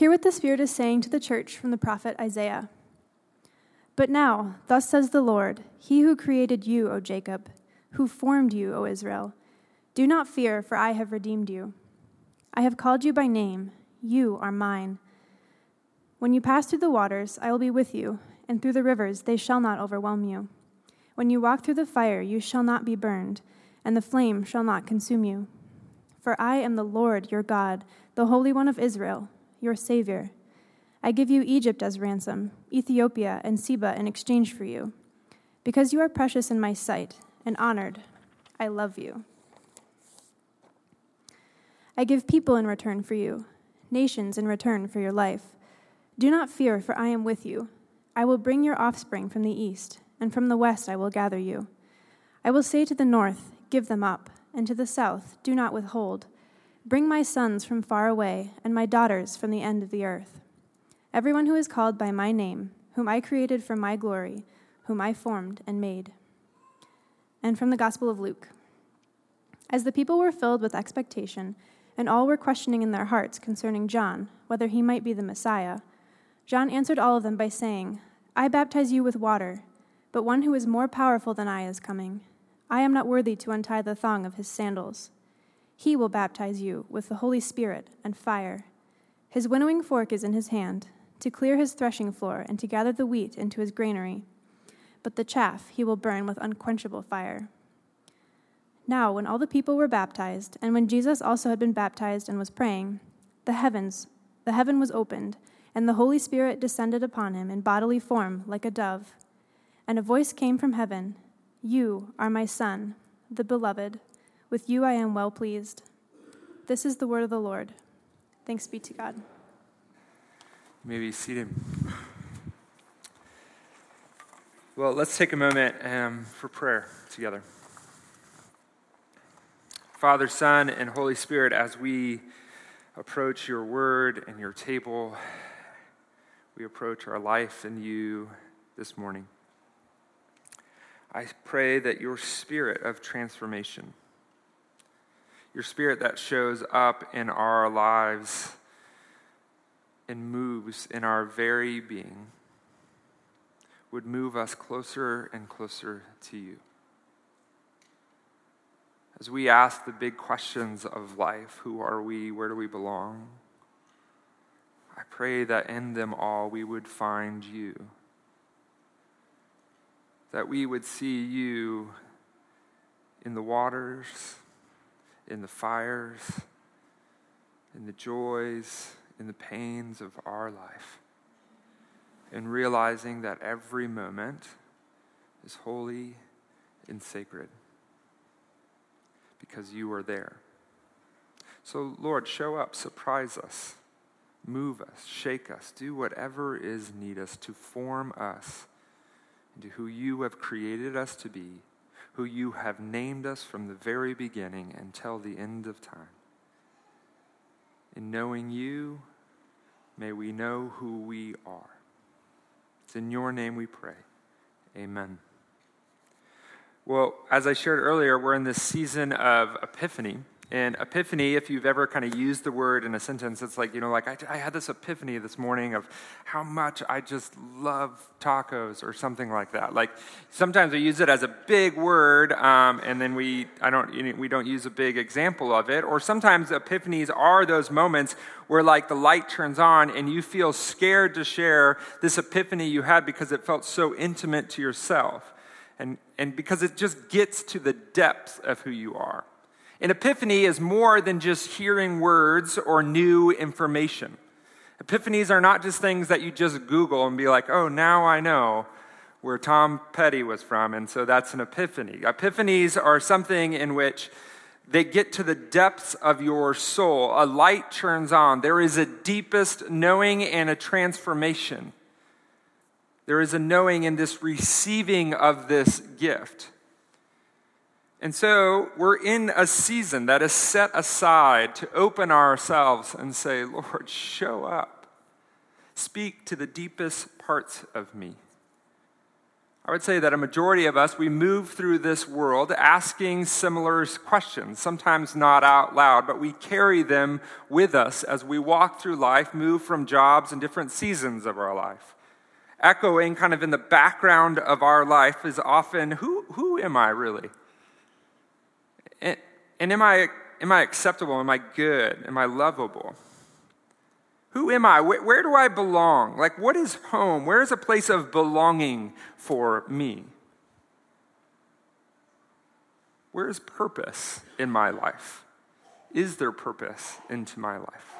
Hear what the Spirit is saying to the church from the prophet Isaiah. But now, thus says the Lord, He who created you, O Jacob, who formed you, O Israel, do not fear, for I have redeemed you. I have called you by name, you are mine. When you pass through the waters, I will be with you, and through the rivers, they shall not overwhelm you. When you walk through the fire, you shall not be burned, and the flame shall not consume you. For I am the Lord your God, the Holy One of Israel, your Savior. I give you Egypt as ransom, Ethiopia and Seba in exchange for you. Because you are precious in my sight and honored, I love you. I give people in return for you, nations in return for your life. Do not fear, for I am with you. I will bring your offspring from the east, and from the west I will gather you. I will say to the north, Give them up, and to the south, Do not withhold. Bring my sons from far away, and my daughters from the end of the earth. Everyone who is called by my name, whom I created for my glory, whom I formed and made. And from the Gospel of Luke. As the people were filled with expectation, and all were questioning in their hearts concerning John, whether he might be the Messiah, John answered all of them by saying, I baptize you with water, but one who is more powerful than I is coming. I am not worthy to untie the thong of his sandals. He will baptize you with the Holy Spirit and fire. His winnowing fork is in his hand, to clear his threshing floor and to gather the wheat into his granary. But the chaff he will burn with unquenchable fire. Now, when all the people were baptized, and when Jesus also had been baptized and was praying, the heavens, the heaven was opened, and the Holy Spirit descended upon him in bodily form like a dove. And a voice came from heaven You are my Son, the beloved. With you I am well pleased. This is the word of the Lord. Thanks be to God. You may be. Well, let's take a moment um, for prayer together. Father, Son, and Holy Spirit, as we approach your word and your table, we approach our life in you this morning. I pray that your spirit of transformation your spirit that shows up in our lives and moves in our very being would move us closer and closer to you. As we ask the big questions of life who are we? Where do we belong? I pray that in them all we would find you. That we would see you in the waters in the fires, in the joys, in the pains of our life, and realizing that every moment is holy and sacred because you are there. So, Lord, show up, surprise us, move us, shake us, do whatever is need us to form us into who you have created us to be who you have named us from the very beginning until the end of time. In knowing you, may we know who we are. It's in your name we pray. Amen. Well, as I shared earlier, we're in this season of Epiphany. And epiphany, if you've ever kind of used the word in a sentence, it's like, you know, like I, I, had this epiphany this morning of how much I just love tacos or something like that. Like sometimes we use it as a big word, um, and then we, I don't we don't use a big example of it. Or sometimes epiphanies are those moments where like the light turns on and you feel scared to share this epiphany you had because it felt so intimate to yourself. And, and because it just gets to the depth of who you are. An epiphany is more than just hearing words or new information. Epiphanies are not just things that you just Google and be like, oh, now I know where Tom Petty was from, and so that's an epiphany. Epiphanies are something in which they get to the depths of your soul. A light turns on. There is a deepest knowing and a transformation. There is a knowing in this receiving of this gift. And so we're in a season that is set aside to open ourselves and say, Lord, show up. Speak to the deepest parts of me. I would say that a majority of us, we move through this world asking similar questions, sometimes not out loud, but we carry them with us as we walk through life, move from jobs and different seasons of our life. Echoing kind of in the background of our life is often who, who am I really? And, and am, I, am I acceptable? Am I good? Am I lovable? Who am I? Where, where, do I belong? Like, what is home? Where is a place of belonging for me? Where is purpose in my life? Is there purpose into my life?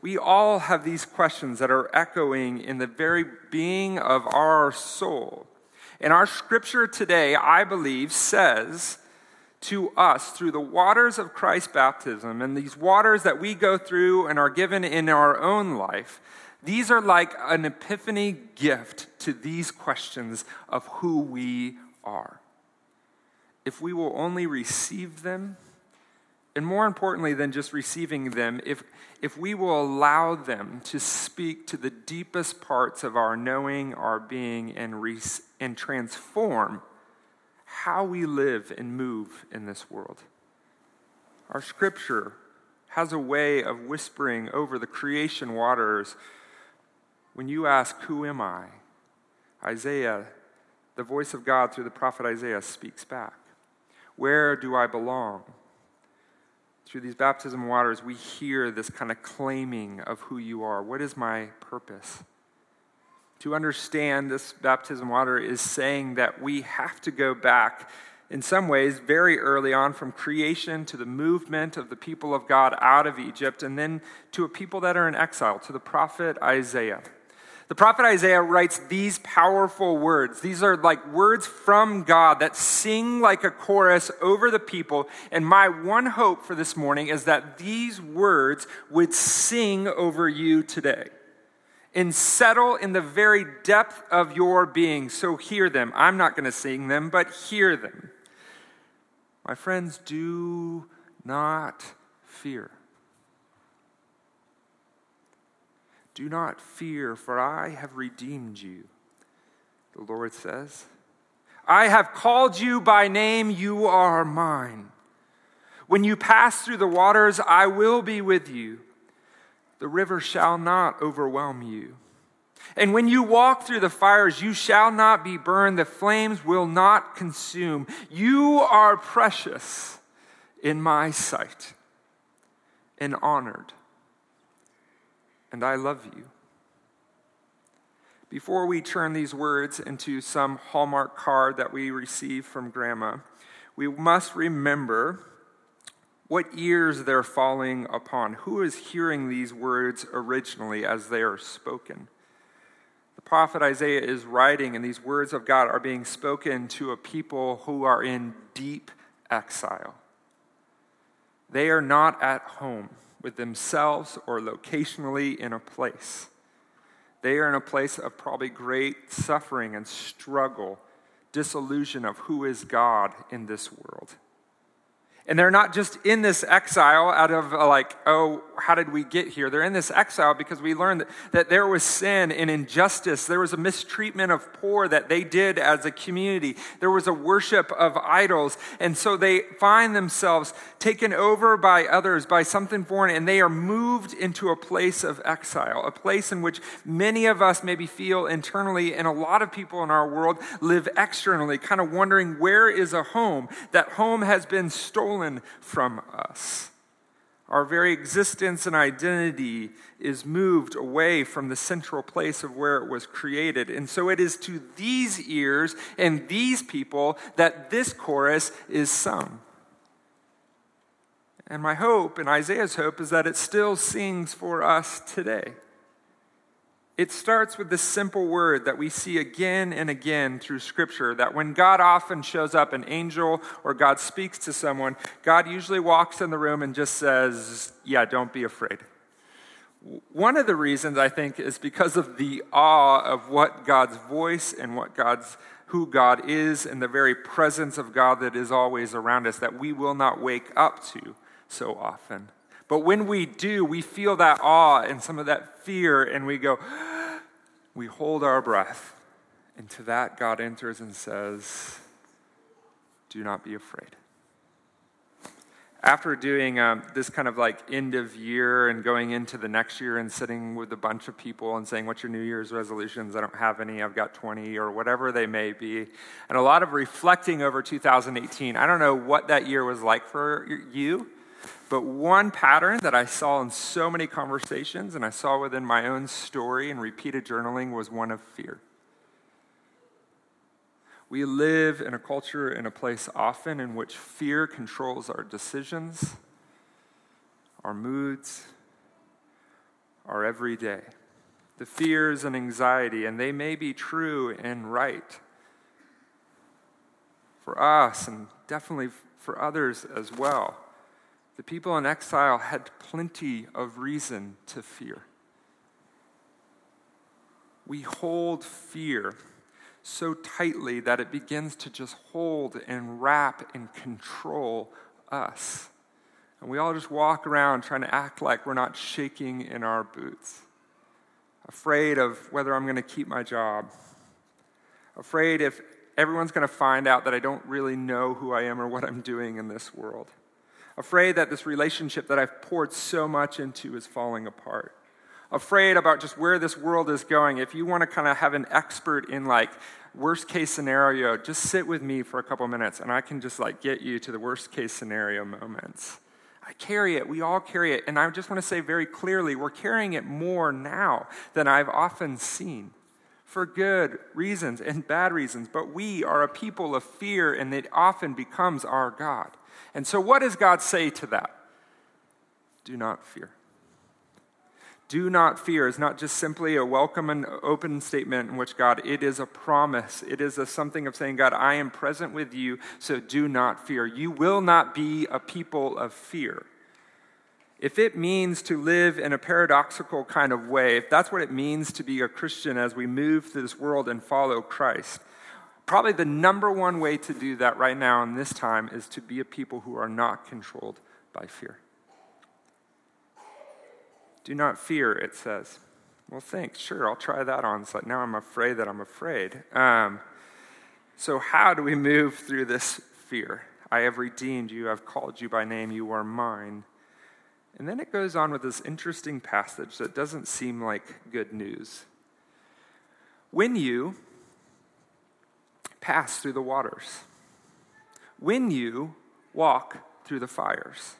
We all have these questions that are echoing in the very being of our soul. And our scripture today, I believe, says to us through the waters of Christ's baptism and these waters that we go through and are given in our own life, these are like an epiphany gift to these questions of who we are. If we will only receive them, and more importantly than just receiving them, if, if we will allow them to speak to the deepest parts of our knowing, our being, and, re- and transform how we live and move in this world. Our scripture has a way of whispering over the creation waters. When you ask, Who am I? Isaiah, the voice of God through the prophet Isaiah, speaks back. Where do I belong? Through these baptism waters, we hear this kind of claiming of who you are. What is my purpose? To understand this baptism water is saying that we have to go back in some ways very early on from creation to the movement of the people of God out of Egypt and then to a people that are in exile to the prophet Isaiah. The prophet Isaiah writes these powerful words. These are like words from God that sing like a chorus over the people. And my one hope for this morning is that these words would sing over you today and settle in the very depth of your being. So hear them. I'm not going to sing them, but hear them. My friends, do not fear. Do not fear, for I have redeemed you, the Lord says. I have called you by name, you are mine. When you pass through the waters, I will be with you the river shall not overwhelm you. And when you walk through the fires, you shall not be burned, the flames will not consume. You are precious in my sight and honored, and I love you. Before we turn these words into some Hallmark card that we receive from Grandma, we must remember what ears they're falling upon. Who is hearing these words originally as they are spoken? The prophet Isaiah is writing, and these words of God are being spoken to a people who are in deep exile. They are not at home with themselves or locationally in a place. They are in a place of probably great suffering and struggle, disillusion of who is God in this world. And they're not just in this exile out of uh, like, oh, how did we get here? They're in this exile because we learned that, that there was sin and injustice. There was a mistreatment of poor that they did as a community. There was a worship of idols. And so they find themselves taken over by others, by something foreign, and they are moved into a place of exile, a place in which many of us maybe feel internally, and a lot of people in our world live externally, kind of wondering where is a home? That home has been stolen stolen from us. Our very existence and identity is moved away from the central place of where it was created. And so it is to these ears and these people that this chorus is sung. And my hope, and Isaiah's hope, is that it still sings for us today. It starts with this simple word that we see again and again through Scripture that when God often shows up, an angel or God speaks to someone, God usually walks in the room and just says, Yeah, don't be afraid. One of the reasons I think is because of the awe of what God's voice and what God's who God is and the very presence of God that is always around us that we will not wake up to so often. But when we do, we feel that awe and some of that fear, and we go, we hold our breath And to that, God enters and says, Do not be afraid. After doing um, this kind of like end of year and going into the next year and sitting with a bunch of people and saying, What's your New Year's resolutions? I don't have any, I've got 20, or whatever they may be. And a lot of reflecting over 2018. I don't know what that year was like for you. But one pattern that I saw in so many conversations and I saw within my own story and repeated journaling was one of fear. We live in a culture, in a place often in which fear controls our decisions, our moods, our everyday. The fears and anxiety, and they may be true and right for us and definitely for others as well. The people in exile had plenty of reason to fear. We hold fear so tightly that it begins to just hold and wrap and control us. And we all just walk around trying to act like we're not shaking in our boots, afraid of whether I'm going to keep my job, afraid if everyone's going to find out that I don't really know who I am or what I'm doing in this world afraid that this relationship that I've poured so much into is falling apart. Afraid about just where this world is going. If you want to kind of have an expert in like worst case scenario, just sit with me for a couple minutes and I can just like get you to the worst case scenario moments. I carry it. We all carry it. And I just want to say very clearly we're carrying it more now than I've often seen for good reasons and bad reasons. But we are a people of fear, and it often becomes our God. And so, what does God say to that? Do not fear. Do not fear is not just simply a welcome and open statement in which God, it is a promise. It is a something of saying, God, I am present with you, so do not fear. You will not be a people of fear. If it means to live in a paradoxical kind of way, if that's what it means to be a Christian as we move through this world and follow Christ, Probably the number one way to do that right now in this time is to be a people who are not controlled by fear. Do not fear, it says. Well, thanks. Sure, I'll try that on. It's now I'm afraid that I'm afraid. Um, so, how do we move through this fear? I have redeemed you, I've called you by name, you are mine. And then it goes on with this interesting passage that doesn't seem like good news. When you, pass through the waters, when you walk through the fires.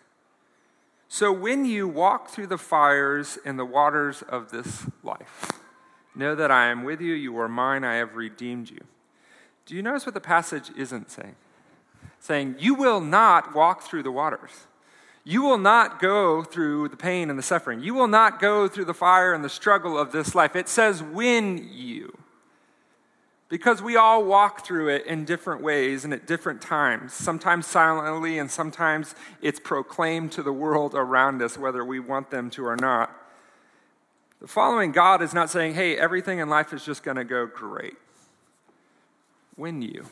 So, when you walk through the fires and the waters of this life, know that I am with you, you are mine, I have redeemed you. Do you notice what the passage isn't saying? Saying, You will not walk through the waters. You will not go through the pain and the suffering. You will not go through the fire and the struggle of this life. It says, When you because we all walk through it in different ways and at different times, sometimes silently, and sometimes it's proclaimed to the world around us, whether we want them to or not. The following God is not saying, hey, everything in life is just going to go great. When you.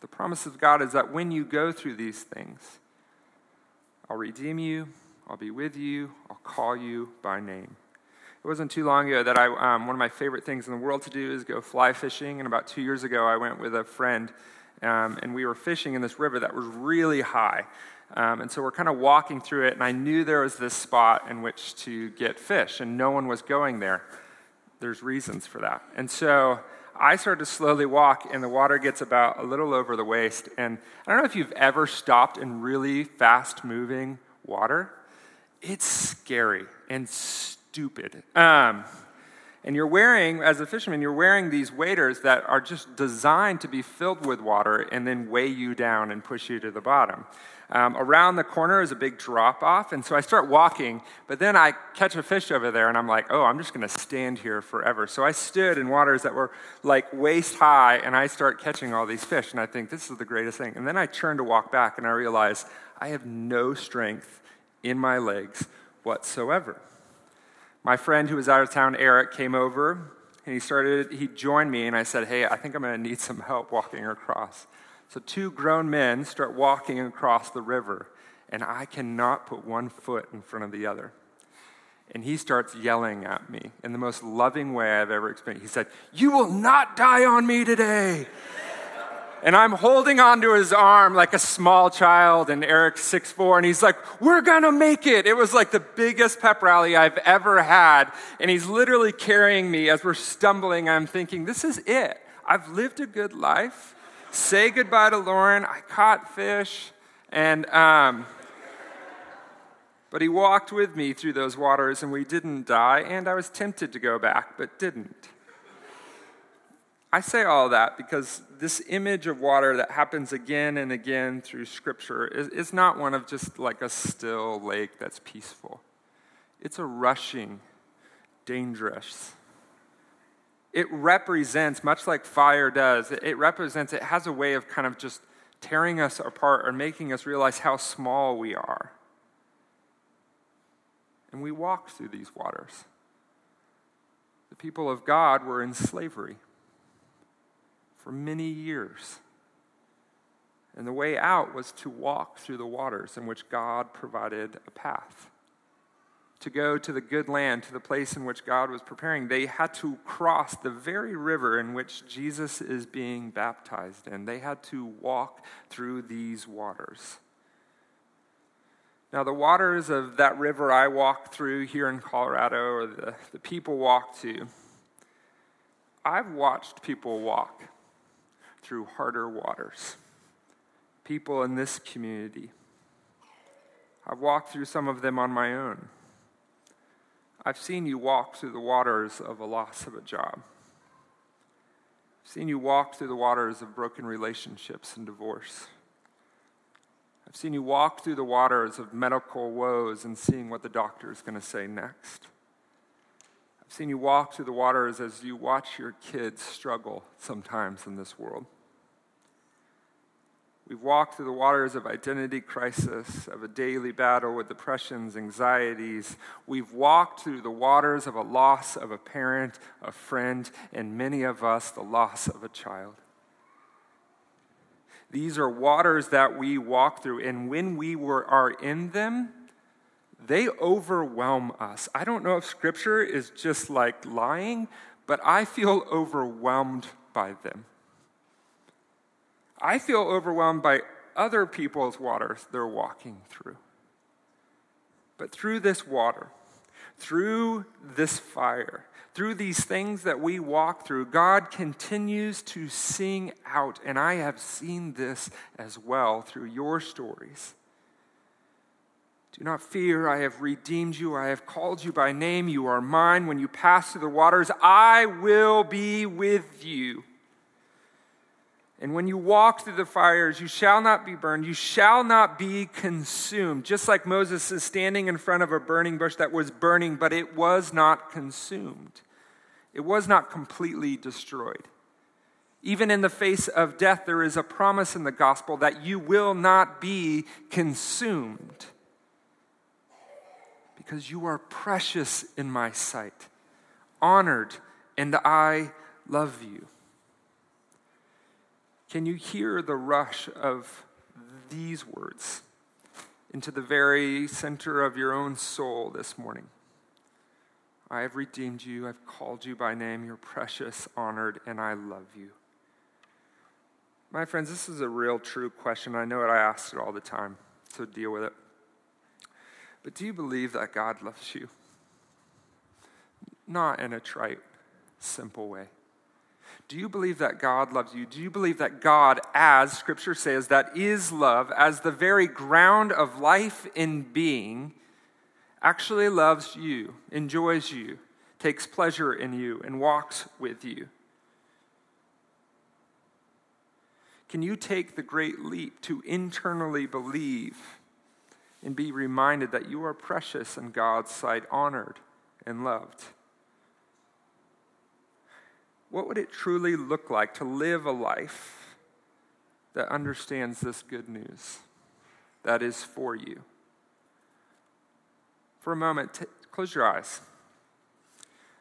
The promise of God is that when you go through these things, I'll redeem you, I'll be with you, I'll call you by name. It wasn't too long ago that I, um, one of my favorite things in the world to do is go fly fishing. And about two years ago, I went with a friend, um, and we were fishing in this river that was really high. Um, and so we're kind of walking through it, and I knew there was this spot in which to get fish, and no one was going there. There's reasons for that. And so I started to slowly walk, and the water gets about a little over the waist. And I don't know if you've ever stopped in really fast moving water. It's scary and stupid. Um, and you're wearing, as a fisherman, you're wearing these waders that are just designed to be filled with water and then weigh you down and push you to the bottom. Um, around the corner is a big drop off, and so I start walking, but then I catch a fish over there, and I'm like, oh, I'm just gonna stand here forever. So I stood in waters that were like waist high, and I start catching all these fish, and I think this is the greatest thing. And then I turn to walk back, and I realize I have no strength in my legs whatsoever my friend who was out of town, Eric, came over and he started, he joined me, and I said, Hey, I think I'm going to need some help walking across. So, two grown men start walking across the river, and I cannot put one foot in front of the other. And he starts yelling at me in the most loving way I've ever experienced. He said, You will not die on me today. And I'm holding onto his arm like a small child, and Eric's six four, and he's like, We're gonna make it. It was like the biggest pep rally I've ever had. And he's literally carrying me as we're stumbling. I'm thinking, This is it. I've lived a good life. Say goodbye to Lauren. I caught fish. And, um, but he walked with me through those waters, and we didn't die. And I was tempted to go back, but didn't. I say all that because this image of water that happens again and again through Scripture is, is not one of just like a still lake that's peaceful. It's a rushing, dangerous. It represents, much like fire does, it represents, it has a way of kind of just tearing us apart or making us realize how small we are. And we walk through these waters. The people of God were in slavery for many years. And the way out was to walk through the waters in which God provided a path. To go to the good land, to the place in which God was preparing, they had to cross the very river in which Jesus is being baptized and They had to walk through these waters. Now, the waters of that river I walk through here in Colorado, or the, the people walk to, I've watched people walk through harder waters. People in this community. I've walked through some of them on my own. I've seen you walk through the waters of a loss of a job. I've seen you walk through the waters of broken relationships and divorce. I've seen you walk through the waters of medical woes and seeing what the doctor is going to say next. I've seen you walk through the waters as you watch your kids struggle sometimes in this world. We've walked through the waters of identity crisis, of a daily battle with depressions, anxieties. We've walked through the waters of a loss of a parent, a friend, and many of us, the loss of a child. These are waters that we walk through, and when we were, are in them, they overwhelm us. I don't know if Scripture is just like lying, but I feel overwhelmed by them. I feel overwhelmed by other people's waters they're walking through. But through this water, through this fire, through these things that we walk through, God continues to sing out. And I have seen this as well through your stories. Do not fear, I have redeemed you. I have called you by name. You are mine. When you pass through the waters, I will be with you. And when you walk through the fires, you shall not be burned, you shall not be consumed. Just like Moses is standing in front of a burning bush that was burning, but it was not consumed, it was not completely destroyed. Even in the face of death, there is a promise in the gospel that you will not be consumed because you are precious in my sight, honored, and I love you. Can you hear the rush of these words into the very center of your own soul this morning? I have redeemed you. I've called you by name. You're precious, honored, and I love you. My friends, this is a real, true question. I know it, I ask it all the time, so deal with it. But do you believe that God loves you? Not in a trite, simple way. Do you believe that God loves you? Do you believe that God, as Scripture says, that is love, as the very ground of life in being, actually loves you, enjoys you, takes pleasure in you, and walks with you? Can you take the great leap to internally believe and be reminded that you are precious in God's sight, honored and loved? What would it truly look like to live a life that understands this good news that is for you? For a moment, t- close your eyes.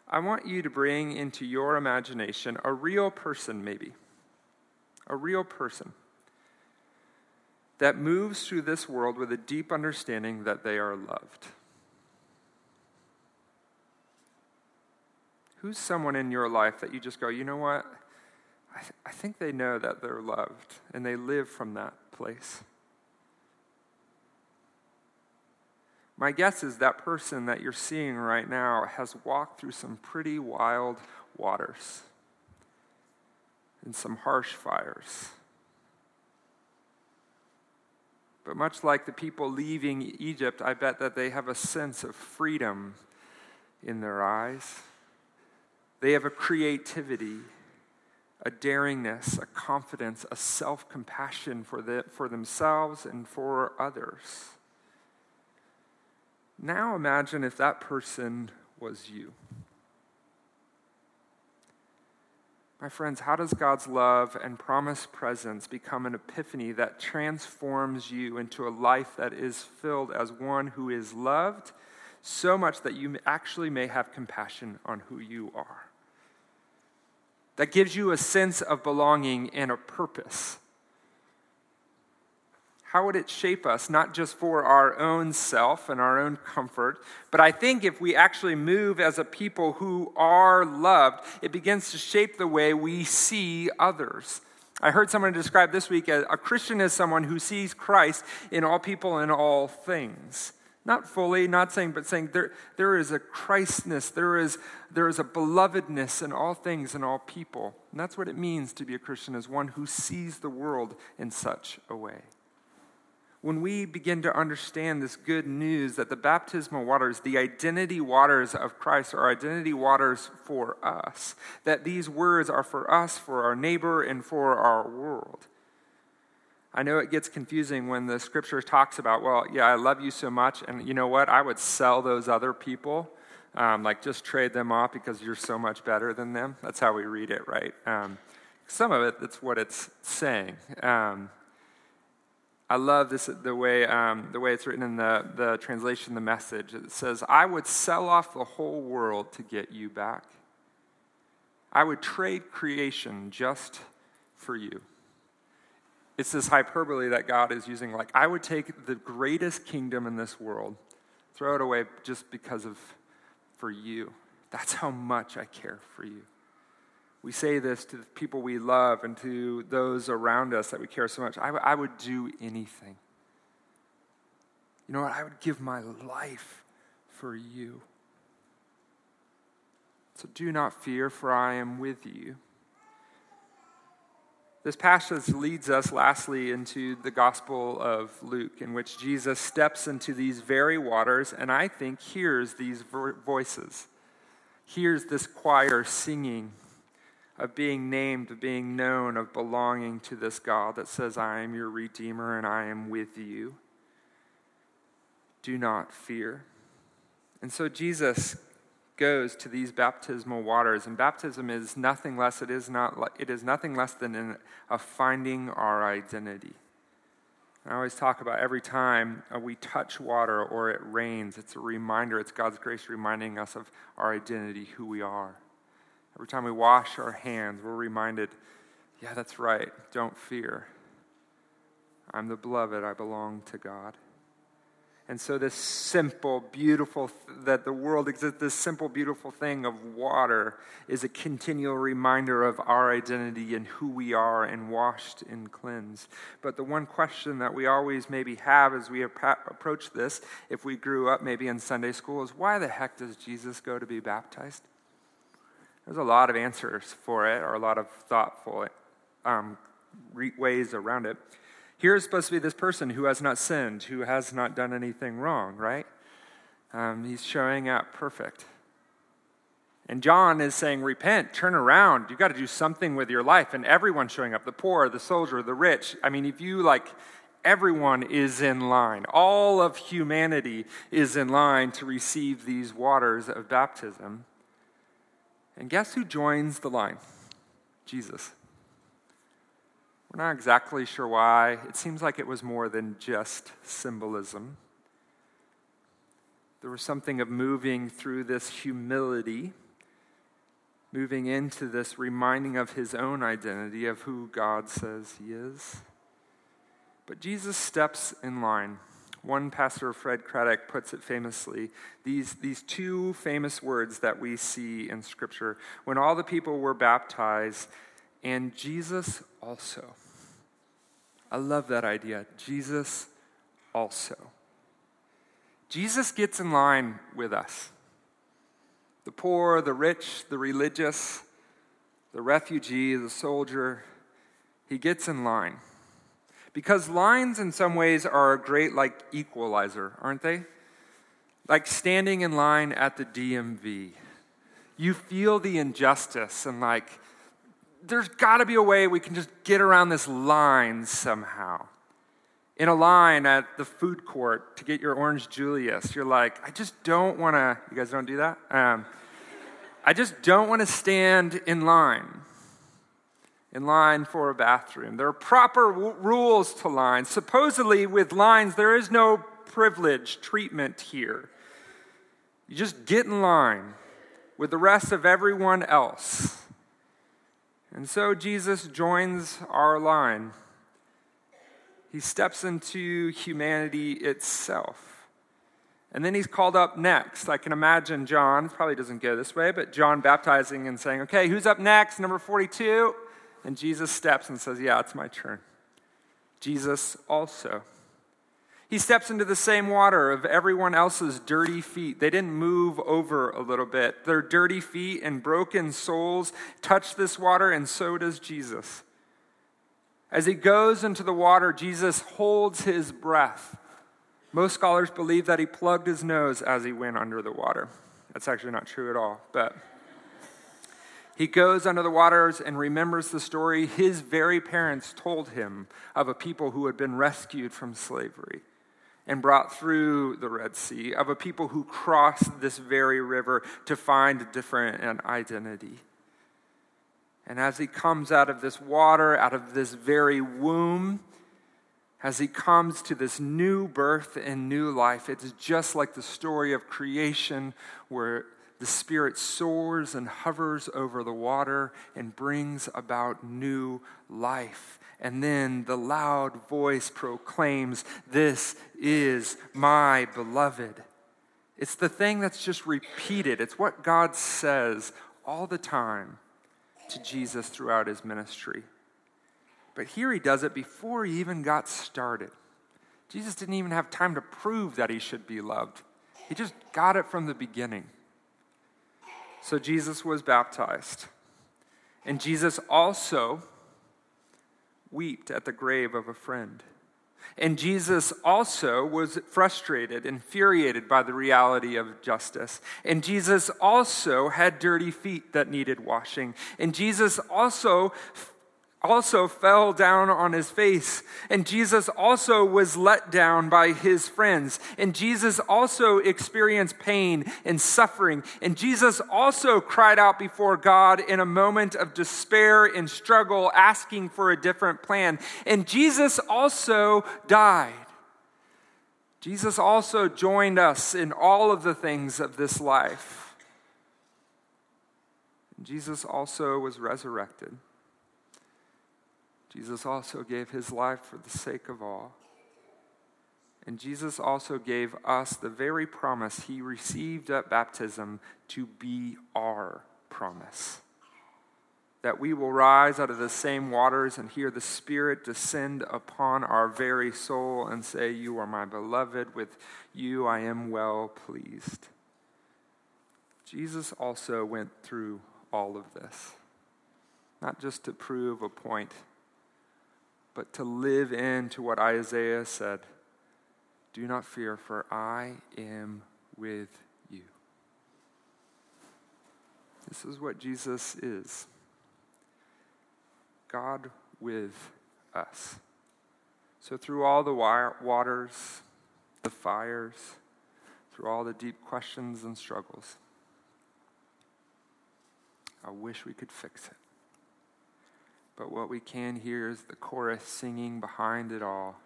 I want you to bring into your imagination a real person, maybe. A real person that moves through this world with a deep understanding that they are loved. Who's someone in your life that you just go, you know what? I, th- I think they know that they're loved and they live from that place. My guess is that person that you're seeing right now has walked through some pretty wild waters and some harsh fires. But much like the people leaving Egypt, I bet that they have a sense of freedom in their eyes. They have a creativity, a daringness, a confidence, a self compassion for, the, for themselves and for others. Now imagine if that person was you. My friends, how does God's love and promised presence become an epiphany that transforms you into a life that is filled as one who is loved so much that you actually may have compassion on who you are? That gives you a sense of belonging and a purpose how would it shape us, not just for our own self and our own comfort, but I think if we actually move as a people who are loved, it begins to shape the way we see others. I heard someone describe this week as a Christian as someone who sees Christ in all people and all things. Not fully, not saying, but saying there, there is a Christness, there is, there is a belovedness in all things and all people. And that's what it means to be a Christian, as one who sees the world in such a way when we begin to understand this good news that the baptismal waters, the identity waters of Christ, are identity waters for us, that these words are for us, for our neighbor, and for our world. I know it gets confusing when the scripture talks about, well, yeah, I love you so much, and you know what? I would sell those other people, um, like just trade them off because you're so much better than them. That's how we read it, right? Um, some of it, that's what it's saying. Um, I love this the way um, the way it's written in the, the translation, the message. It says, "I would sell off the whole world to get you back. I would trade creation just for you." It's this hyperbole that God is using. Like, I would take the greatest kingdom in this world, throw it away just because of for you. That's how much I care for you. We say this to the people we love and to those around us that we care so much. I, w- I would do anything. You know what? I would give my life for you. So do not fear, for I am with you. This passage leads us, lastly, into the Gospel of Luke, in which Jesus steps into these very waters and I think hears these voices, hears this choir singing of being named, of being known, of belonging to this God that says, I am your Redeemer and I am with you. Do not fear. And so Jesus goes to these baptismal waters, and baptism is nothing less, it is, not, it is nothing less than a finding our identity. I always talk about every time uh, we touch water or it rains, it's a reminder, it's God's grace reminding us of our identity, who we are. Every time we wash our hands, we're reminded, yeah, that's right, don't fear. I'm the beloved, I belong to God. And so, this simple, beautiful, that the world exists, this simple, beautiful thing of water is a continual reminder of our identity and who we are and washed and cleansed. But the one question that we always maybe have as we approach this, if we grew up maybe in Sunday school, is why the heck does Jesus go to be baptized? There's a lot of answers for it, or a lot of thoughtful um, ways around it. Here is supposed to be this person who has not sinned, who has not done anything wrong, right? Um, he's showing up perfect. And John is saying, Repent, turn around. You've got to do something with your life. And everyone's showing up the poor, the soldier, the rich. I mean, if you like, everyone is in line. All of humanity is in line to receive these waters of baptism. And guess who joins the line? Jesus. We're not exactly sure why. It seems like it was more than just symbolism. There was something of moving through this humility, moving into this reminding of his own identity, of who God says he is. But Jesus steps in line One pastor, Fred Craddock, puts it famously these, these two famous words that we see in Scripture when all the people were baptized, and Jesus also. I love that idea. Jesus also. Jesus gets in line with us. The poor, the rich, the religious, the refugee, the soldier, he gets in line. Because lines, in some ways, are a great, like, equalizer, aren't they? Like standing in line at the DMV. You feel the injustice and, like, there's got to be a way we can just get around this line somehow. In a line at the food court to get your orange Julius, you're like, I just don't want to. You guys don't do that? Um, I just don't want to stand in line in line for a bathroom. There are proper w- rules to lines. Supposedly, with lines, there is no privilege treatment here. You just get in line with the rest of everyone else. And so Jesus joins our line. He steps into humanity itself. And then he's called up next. I can imagine John, probably doesn't go this way, but John baptizing and saying, Okay, who's up next? Number 42. And Jesus steps and says, Yeah, it's my turn. Jesus also. He steps into the same water of everyone else's dirty feet. They didn't move over a little bit. Their dirty feet and broken souls touch this water, and so does Jesus. As he goes into the water, Jesus holds his breath. Most scholars believe that he plugged his nose as he went under the water. That's actually not true at all, but. He goes under the waters and remembers the story his very parents told him of a people who had been rescued from slavery and brought through the Red Sea, of a people who crossed this very river to find a different identity. And as he comes out of this water, out of this very womb, as he comes to this new birth and new life, it's just like the story of creation where the Spirit soars and hovers over the water and brings about new life. And then the loud voice proclaims, This is my beloved. It's the thing that's just repeated. It's what God says all the time to Jesus throughout his ministry. But here he does it before he even got started. Jesus didn't even have time to prove that he should be loved, he just got it from the beginning. So Jesus was baptized. And Jesus also wept at the grave of a friend. And Jesus also was frustrated, infuriated by the reality of justice. And Jesus also had dirty feet that needed washing. And Jesus also also fell down on his face. And Jesus also was let down by his friends. And Jesus also experienced pain and suffering. And Jesus also cried out before God in a moment of despair and struggle, asking for a different plan. And Jesus also died. Jesus also joined us in all of the things of this life. Jesus also was resurrected. Jesus also gave his life for the sake of all. And Jesus also gave us the very promise he received at baptism to be our promise. That we will rise out of the same waters and hear the Spirit descend upon our very soul and say, You are my beloved, with you I am well pleased. Jesus also went through all of this, not just to prove a point but to live into what Isaiah said Do not fear, for I am with you. This is what Jesus is God with us. So, through all the waters, the fires, through all the deep questions and struggles, I wish we could fix it. But what we can hear is the chorus singing behind it all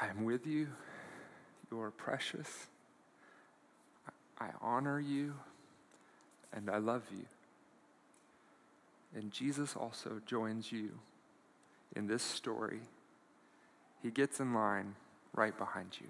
I am with you. You are precious. I honor you. And I love you. And Jesus also joins you in this story. He gets in line right behind you.